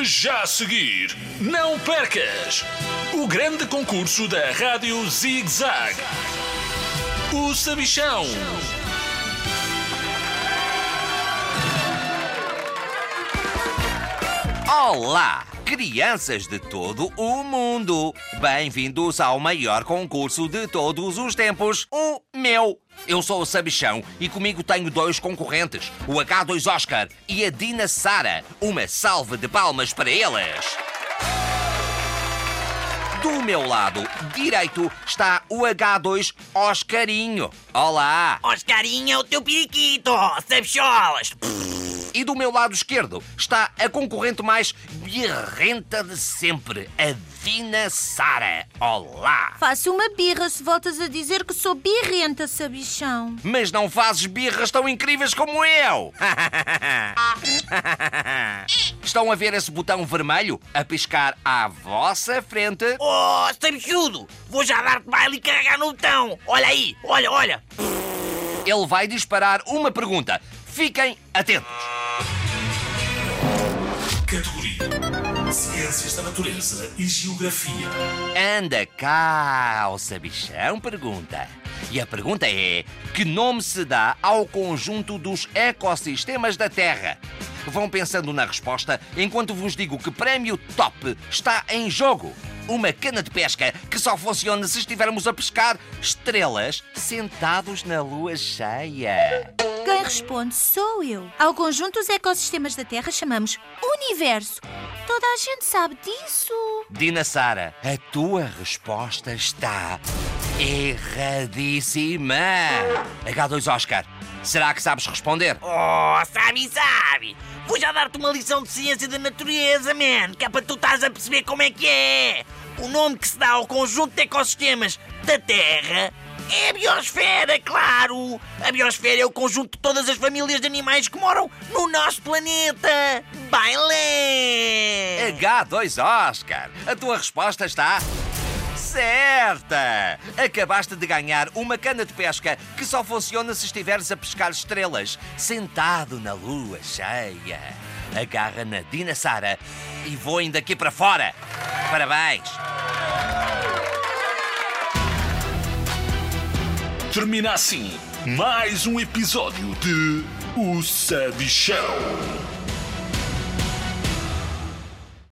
Já a seguir, não percas o grande concurso da Rádio Zig Zag. O Sabichão. Olá, crianças de todo o mundo! Bem-vindos ao maior concurso de todos os tempos, o meu. Eu sou o Sabichão e comigo tenho dois concorrentes, o H2 Oscar e a Dina Sara. Uma salva de palmas para eles! Do meu lado direito está o H2 Oscarinho. Olá! Oscarinho é o teu periquito, sabicholas! E do meu lado esquerdo está a concorrente mais birrenta de sempre, a Dina Sara. Olá! Faço uma birra se voltas a dizer que sou birrenta, sabichão. Mas não fazes birras tão incríveis como eu! Estão a ver esse botão vermelho a piscar à vossa frente? Oh, sabichudo! Vou já dar-te baile e carregar no botão! Olha aí, olha, olha! Ele vai disparar uma pergunta. Fiquem atentos. Categoria: Ciências da Natureza e Geografia. Anda cá, o sabichão pergunta. E a pergunta é: que nome se dá ao conjunto dos ecossistemas da Terra? Vão pensando na resposta enquanto vos digo que prémio top está em jogo. Uma cana de pesca que só funciona se estivermos a pescar estrelas sentados na lua cheia. Quem responde sou eu. Ao conjunto dos ecossistemas da Terra chamamos Universo. Toda a gente sabe disso. Dina Sara, a tua resposta está erradíssima. H2 Oscar, será que sabes responder? Oh, sabe, sabe! Vou já dar-te uma lição de ciência da natureza, man! Que é para tu estás a perceber como é que é! O nome que se dá ao conjunto de ecossistemas da Terra é a biosfera, claro! A biosfera é o conjunto de todas as famílias de animais que moram no nosso planeta! Bailé! H2 Oscar, a tua resposta está certa! Acabaste de ganhar uma cana de pesca que só funciona se estiveres a pescar estrelas, sentado na lua cheia. Agarra na Dina Sara e voem daqui para fora. Parabéns! Termina assim mais um episódio de O Sabichão.